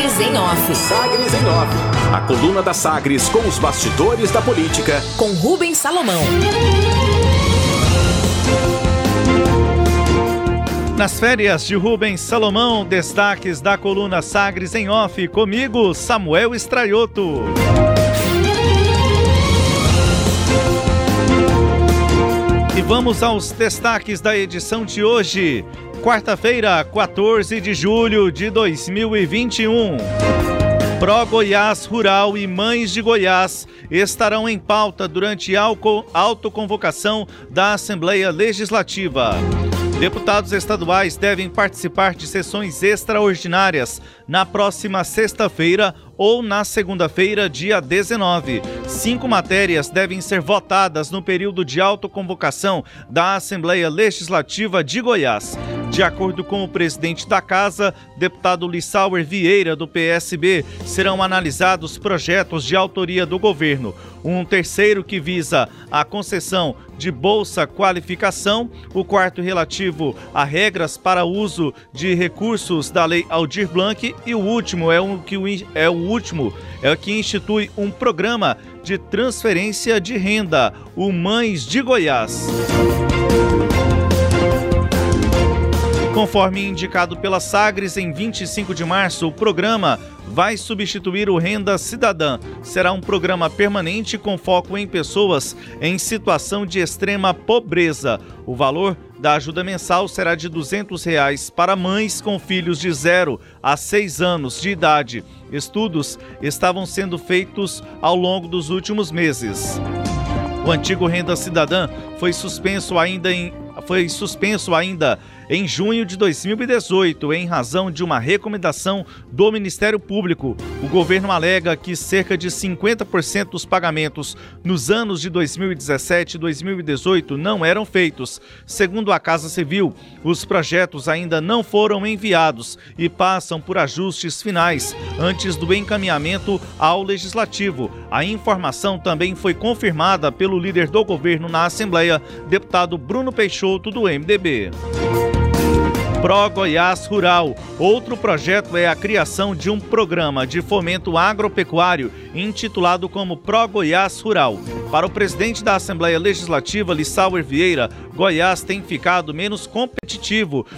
Sagres em Off. Sagres em Off. A coluna da Sagres com os bastidores da política. Com Rubens Salomão. Nas férias de Rubens Salomão, destaques da coluna Sagres em Off. Comigo, Samuel Estraioto. E vamos aos destaques da edição de hoje, quarta-feira, 14 de julho de 2021. Pro Goiás Rural e Mães de Goiás estarão em pauta durante a autoconvocação da Assembleia Legislativa. Deputados estaduais devem participar de sessões extraordinárias na próxima sexta-feira ou na segunda-feira, dia 19. Cinco matérias devem ser votadas no período de autoconvocação da Assembleia Legislativa de Goiás. De acordo com o presidente da casa, deputado Lissauer Vieira, do PSB, serão analisados projetos de autoria do governo. Um terceiro que visa a concessão de bolsa qualificação, o quarto relativo a regras para uso de recursos da Lei Aldir Blanc e o último é o que é o último é o que institui um programa de transferência de renda, o Mães de Goiás. Conforme indicado pela Sagres, em 25 de março, o programa vai substituir o Renda Cidadã. Será um programa permanente com foco em pessoas em situação de extrema pobreza. O valor da ajuda mensal será de 200 reais para mães com filhos de 0 a 6 anos de idade. Estudos estavam sendo feitos ao longo dos últimos meses. O antigo Renda Cidadã foi suspenso ainda em foi suspenso ainda em junho de 2018, em razão de uma recomendação do Ministério Público. O governo alega que cerca de 50% dos pagamentos nos anos de 2017 e 2018 não eram feitos. Segundo a Casa Civil, os projetos ainda não foram enviados e passam por ajustes finais antes do encaminhamento ao Legislativo. A informação também foi confirmada pelo líder do governo na Assembleia, deputado Bruno Peixoto, do MDB. Pro Goiás Rural. Outro projeto é a criação de um programa de fomento agropecuário intitulado como Pro Goiás Rural. Para o presidente da Assembleia Legislativa, Lissauer Vieira, Goiás tem ficado menos competitivo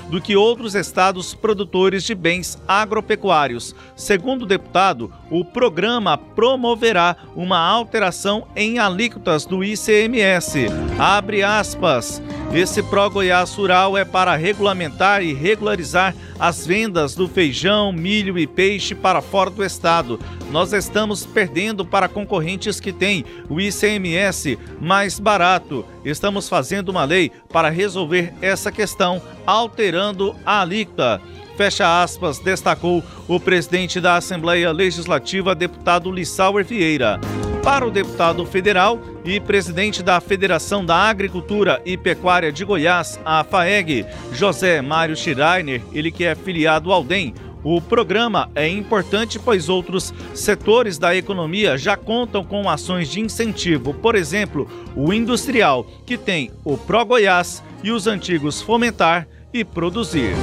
do que outros estados produtores de bens agropecuários. Segundo o deputado, o programa promoverá uma alteração em alíquotas do ICMS. Abre aspas. Esse Pro Goiás Rural é para regulamentar e regularizar as vendas do feijão, milho e peixe para fora do estado. Nós estamos perdendo para concorrentes que têm o ICMS mais barato. Estamos fazendo uma lei para resolver essa questão, alterando a alíquota. Fecha aspas, destacou o presidente da Assembleia Legislativa, deputado Lissauer Vieira. Para o deputado federal e presidente da Federação da Agricultura e Pecuária de Goiás, a FAEG, José Mário Schreiner, ele que é filiado ao DEM, o programa é importante pois outros setores da economia já contam com ações de incentivo, por exemplo, o industrial, que tem o Pro Goiás e os antigos Fomentar e Produzir.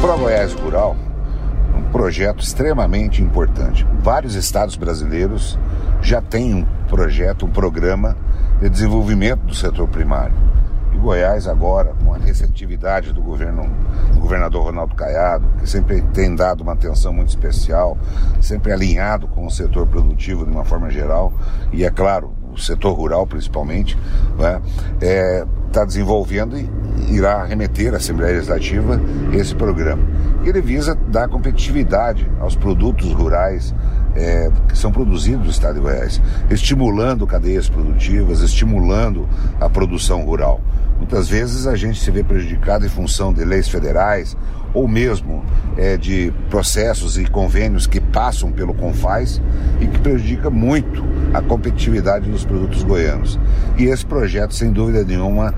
Pro Goiás Rural é um projeto extremamente importante. Vários estados brasileiros já têm um projeto, um programa de desenvolvimento do setor primário. E Goiás agora, com a receptividade do governo, do governador Ronaldo Caiado, que sempre tem dado uma atenção muito especial, sempre alinhado com o setor produtivo de uma forma geral, e é claro, o setor rural principalmente, está né, é, tá desenvolvendo e irá remeter à Assembleia Legislativa esse programa. Ele visa dar competitividade aos produtos rurais é, que são produzidos no estado de Goiás, estimulando cadeias produtivas, estimulando a produção rural. Muitas vezes a gente se vê prejudicado em função de leis federais ou mesmo é, de processos e convênios que passam pelo Confaz e que prejudica muito a competitividade dos produtos goianos. E esse projeto, sem dúvida nenhuma,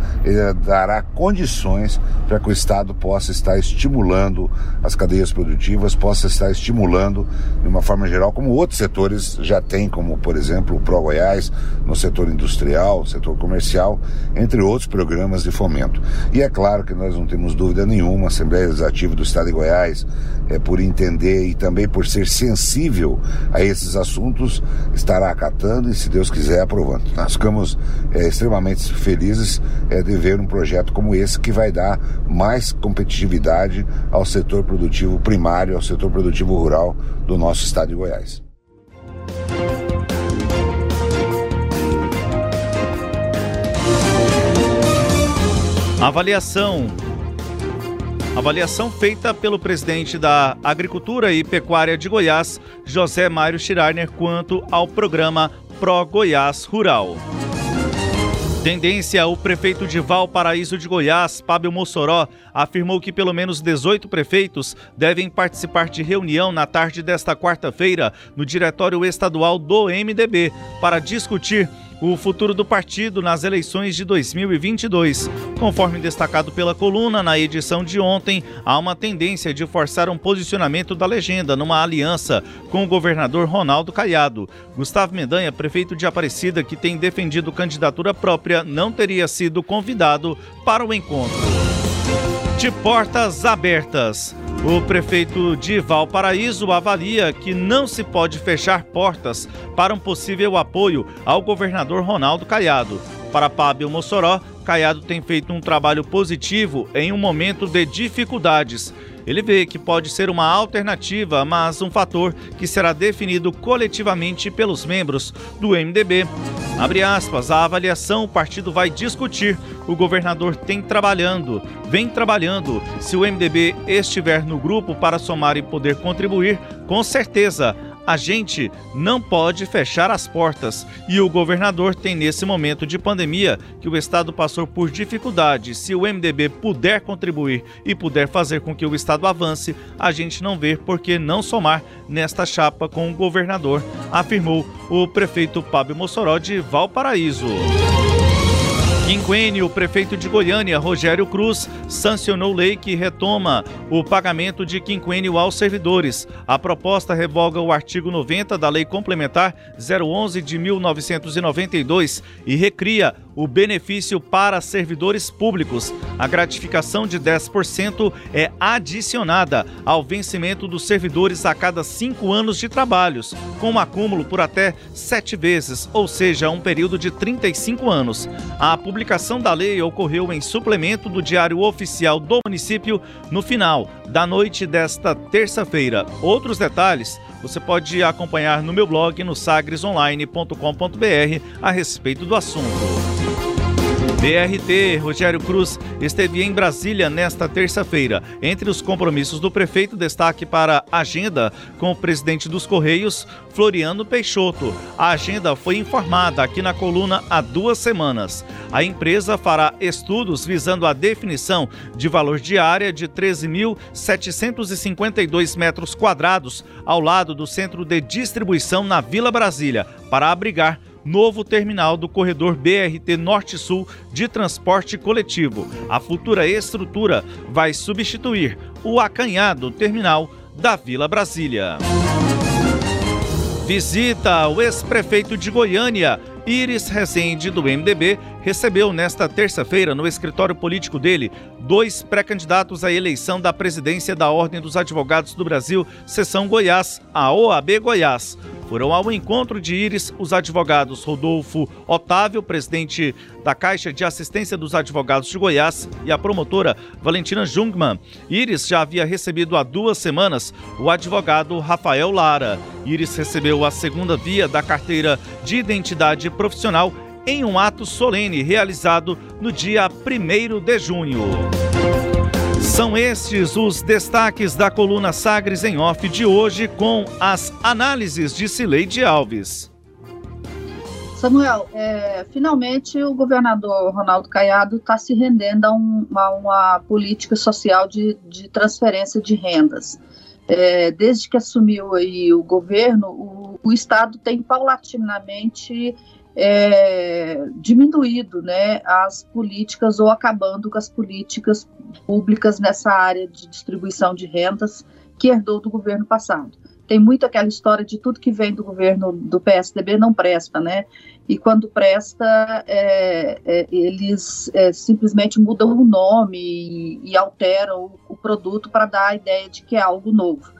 dará condições para que o Estado possa estar estimulando as cadeias produtivas, possa estar estimulando, de uma forma geral, como outros setores já têm, como, por exemplo, o Pro Goiás, no setor industrial, setor comercial, entre outros programas de fomento. E é claro que nós não temos dúvida nenhuma, a Assembleia Legislativa produtivo do Estado de Goiás, é, por entender e também por ser sensível a esses assuntos, estará acatando e, se Deus quiser, aprovando. Nós ficamos é, extremamente felizes é, de ver um projeto como esse que vai dar mais competitividade ao setor produtivo primário, ao setor produtivo rural do nosso Estado de Goiás. Avaliação. Avaliação feita pelo presidente da Agricultura e Pecuária de Goiás, José Mário Schreiner, quanto ao programa Pro Goiás Rural. Tendência: o prefeito de Valparaíso de Goiás, Pablo Mossoró, afirmou que pelo menos 18 prefeitos devem participar de reunião na tarde desta quarta-feira no Diretório Estadual do MDB para discutir o futuro do partido nas eleições de 2022. Conforme destacado pela coluna na edição de ontem, há uma tendência de forçar um posicionamento da legenda numa aliança com o governador Ronaldo Caiado. Gustavo Mendanha, prefeito de Aparecida, que tem defendido candidatura própria, não teria sido convidado para o encontro. De portas abertas. O prefeito de Valparaíso avalia que não se pode fechar portas para um possível apoio ao governador Ronaldo Caiado. Para Pablo Mossoró, Caiado tem feito um trabalho positivo em um momento de dificuldades ele vê que pode ser uma alternativa, mas um fator que será definido coletivamente pelos membros do MDB. Abre aspas, a avaliação o partido vai discutir. O governador tem trabalhando, vem trabalhando. Se o MDB estiver no grupo para somar e poder contribuir, com certeza a gente não pode fechar as portas e o governador tem nesse momento de pandemia que o estado passou por dificuldade. Se o MDB puder contribuir e puder fazer com que o estado avance, a gente não vê por que não somar nesta chapa com o governador, afirmou o prefeito Pablo Mossoró de Valparaíso. Quinquênio, o prefeito de Goiânia, Rogério Cruz, sancionou lei que retoma o pagamento de quinquênio aos servidores. A proposta revoga o artigo 90 da Lei Complementar 011 de 1992 e recria o benefício para servidores públicos. A gratificação de 10% é adicionada ao vencimento dos servidores a cada cinco anos de trabalhos, com um acúmulo por até sete vezes, ou seja, um período de 35 anos. A publicação da lei ocorreu em suplemento do Diário Oficial do município no final da noite desta terça-feira. Outros detalhes você pode acompanhar no meu blog no sagresonline.com.br a respeito do assunto. BRT Rogério Cruz esteve em Brasília nesta terça-feira. Entre os compromissos do prefeito, destaque para a agenda com o presidente dos Correios, Floriano Peixoto. A agenda foi informada aqui na coluna há duas semanas. A empresa fará estudos visando a definição de valor de área de 13.752 metros quadrados ao lado do centro de distribuição na Vila Brasília, para abrigar novo terminal do corredor BRT Norte-Sul de transporte coletivo. A futura estrutura vai substituir o acanhado terminal da Vila Brasília. Visita o ex-prefeito de Goiânia, Iris Rezende, do MDB, recebeu nesta terça-feira, no escritório político dele, dois pré-candidatos à eleição da presidência da Ordem dos Advogados do Brasil, Seção Goiás, a OAB Goiás. Foram ao encontro de Íris os advogados Rodolfo Otávio, presidente da Caixa de Assistência dos Advogados de Goiás, e a promotora Valentina Jungmann. Íris já havia recebido há duas semanas o advogado Rafael Lara. Íris recebeu a segunda via da carteira de identidade profissional em um ato solene realizado no dia 1 de junho. São estes os destaques da coluna Sagres em Off de hoje com as análises de Cileide Alves. Samuel, é, finalmente o governador Ronaldo Caiado está se rendendo a, um, a, uma política social de, de transferência de rendas. É, desde que assumiu aí o governo, o, o Estado tem paulatinamente é, diminuído né, as políticas ou acabando com as políticas públicas nessa área de distribuição de rendas que herdou do governo passado. tem muito aquela história de tudo que vem do governo do PSDB não presta, né? E quando presta, é, é, eles é, simplesmente mudam o nome e, e alteram o, o produto para dar a ideia de que é algo novo.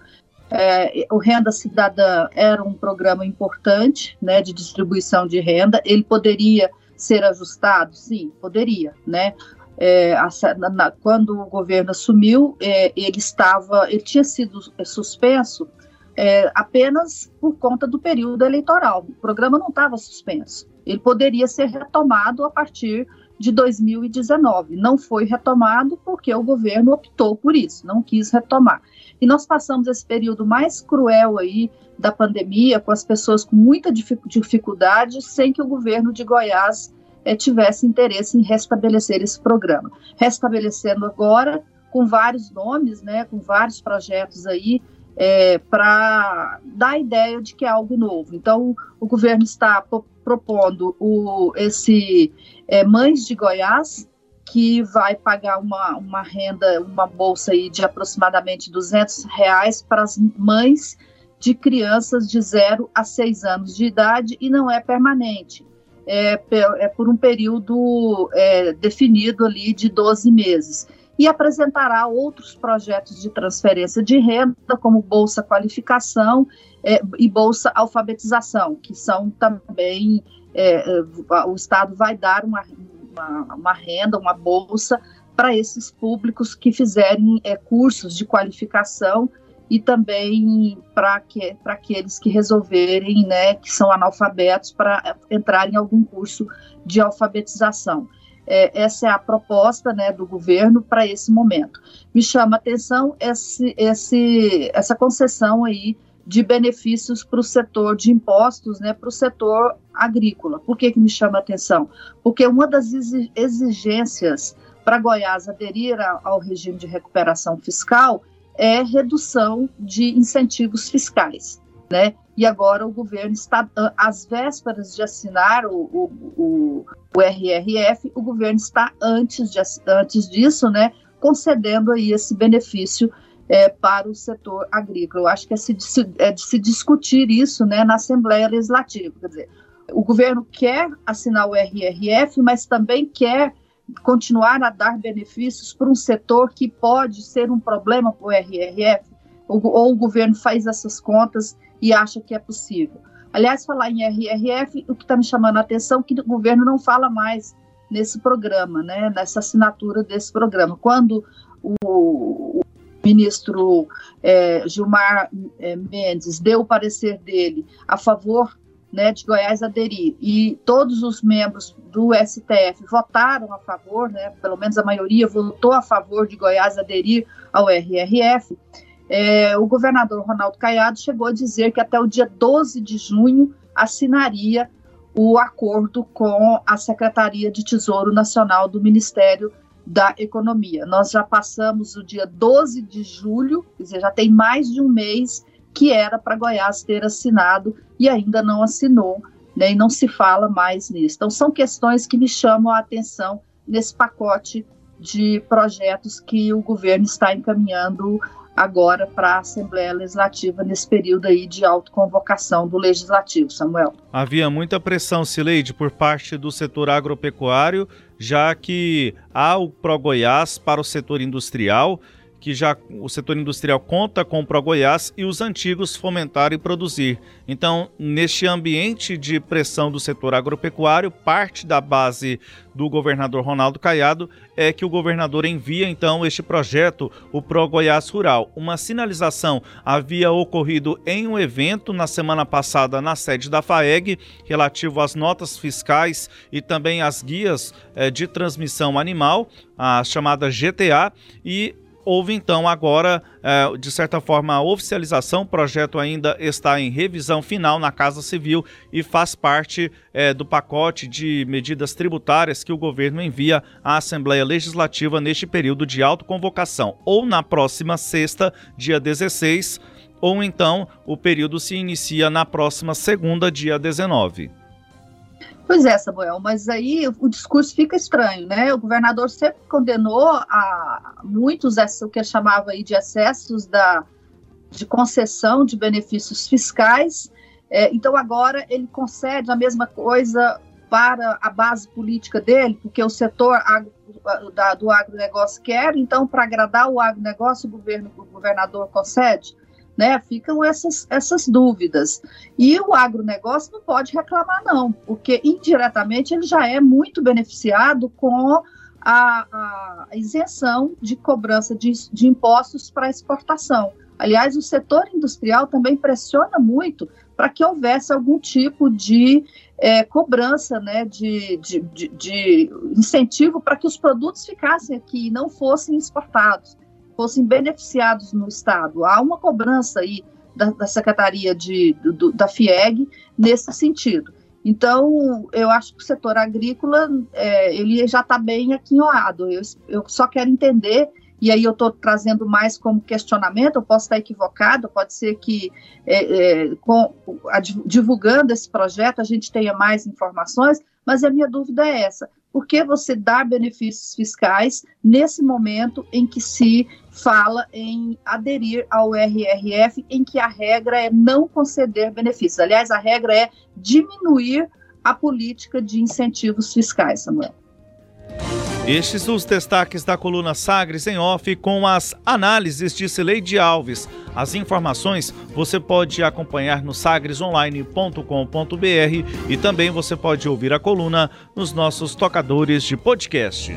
É, o Renda Cidadã era um programa importante, né, de distribuição de renda. Ele poderia ser ajustado? Sim, poderia, né? É, a, na, quando o governo assumiu, é, ele estava, ele tinha sido suspenso é, apenas por conta do período eleitoral. O programa não estava suspenso. Ele poderia ser retomado a partir de 2019. Não foi retomado porque o governo optou por isso, não quis retomar. E nós passamos esse período mais cruel aí da pandemia, com as pessoas com muita dificuldade, sem que o governo de Goiás é, tivesse interesse em restabelecer esse programa. Restabelecendo agora com vários nomes, né, com vários projetos aí, é, para dar a ideia de que é algo novo. Então, o governo está propondo o, esse é, Mães de Goiás, que vai pagar uma, uma renda, uma bolsa aí de aproximadamente 200 reais para as mães de crianças de 0 a 6 anos de idade e não é permanente. É, é por um período é, definido ali de 12 meses e apresentará outros projetos de transferência de renda, como Bolsa Qualificação é, e Bolsa Alfabetização, que são também, é, é o Estado vai dar uma, uma, uma renda, uma bolsa para esses públicos que fizerem é, cursos de qualificação e também para que, aqueles que resolverem, né, que são analfabetos, para entrar em algum curso de alfabetização. É, essa é a proposta né, do governo para esse momento. Me chama a atenção esse, esse, essa concessão aí de benefícios para o setor de impostos, né, para o setor agrícola. Por que, que me chama a atenção? Porque uma das exigências para Goiás aderir ao regime de recuperação fiscal é redução de incentivos fiscais, né? E agora o governo está, às vésperas de assinar o, o, o, o RRF, o governo está antes, de, antes disso, né, concedendo aí esse benefício é, para o setor agrícola. Eu acho que é, se, é de se discutir isso né, na Assembleia Legislativa. Quer dizer, o governo quer assinar o RRF, mas também quer continuar a dar benefícios para um setor que pode ser um problema para o RRF, ou, ou o governo faz essas contas e acha que é possível. Aliás, falar em RRF, o que está me chamando a atenção é que o governo não fala mais nesse programa, né, nessa assinatura desse programa. Quando o, ministro é, Gilmar é, Mendes deu o parecer dele a favor né, de Goiás aderir e todos os membros do STF votaram a favor, né, pelo menos a maioria votou a favor de Goiás aderir ao RRF, é, o governador Ronaldo Caiado chegou a dizer que até o dia 12 de junho assinaria o acordo com a Secretaria de Tesouro Nacional do Ministério da Economia. Nós já passamos o dia 12 de julho, quer dizer, já tem mais de um mês que era para Goiás ter assinado e ainda não assinou, né, não se fala mais nisso. Então, são questões que me chamam a atenção nesse pacote de projetos que o governo está encaminhando agora para a Assembleia Legislativa nesse período aí de autoconvocação do Legislativo, Samuel. Havia muita pressão, Sileide, por parte do setor agropecuário, já que há o Pro Goiás para o setor industrial, que já o setor industrial conta com o ProGoiás e os antigos fomentar e produzir. Então, neste ambiente de pressão do setor agropecuário, parte da base do governador Ronaldo Caiado é que o governador envia então este projeto, o Pro Goiás Rural. Uma sinalização havia ocorrido em um evento na semana passada na sede da FAEG, relativo às notas fiscais e também às guias eh, de transmissão animal, a chamada GTA, e houve então agora, é, de certa forma, a oficialização. O projeto ainda está em revisão final na Casa Civil e faz parte é, do pacote de medidas tributárias que o governo envia à Assembleia Legislativa neste período de autoconvocação, ou na próxima sexta, dia 16, ou então o período se inicia na próxima segunda, dia 19. Pois é, Samuel, mas aí o discurso fica estranho, né? O governador sempre condenou a muitos o que chamava aí de excessos da, de concessão de benefícios fiscais. É, então, agora ele concede a mesma coisa para a base política dele, porque o setor da, do agronegócio quer, então, para agradar o agronegócio, o, governo, o governador concede. Né, ficam essas, essas dúvidas. E o agronegócio não pode reclamar, não, porque indiretamente ele já é muito beneficiado com a, a isenção de cobrança de, de impostos para exportação. Aliás, o setor industrial também pressiona muito para que houvesse algum tipo de é, cobrança, né, de, de, de, de incentivo para que os produtos ficassem aqui e não fossem exportados, fossem beneficiados no Estado. Há uma cobrança aí da, da Secretaria de, do, da FIEG nesse sentido. Então, eu acho que o setor agrícola, é, ele já está bem aquinhoado. Eu, eu só quero entender e aí eu estou trazendo mais como questionamento, eu posso estar equivocado, pode ser que é, é, com, a, divulgando esse projeto a gente tenha mais informações, mas a minha dúvida é essa, por que você dá benefícios fiscais nesse momento em que se fala em aderir ao RRF, em que a regra é não conceder benefícios, aliás, a regra é diminuir a política de incentivos fiscais, Samuel. Estes os destaques da coluna Sagres em Off com as análises de Cileide Alves. As informações você pode acompanhar no sagresonline.com.br e também você pode ouvir a coluna nos nossos tocadores de podcast.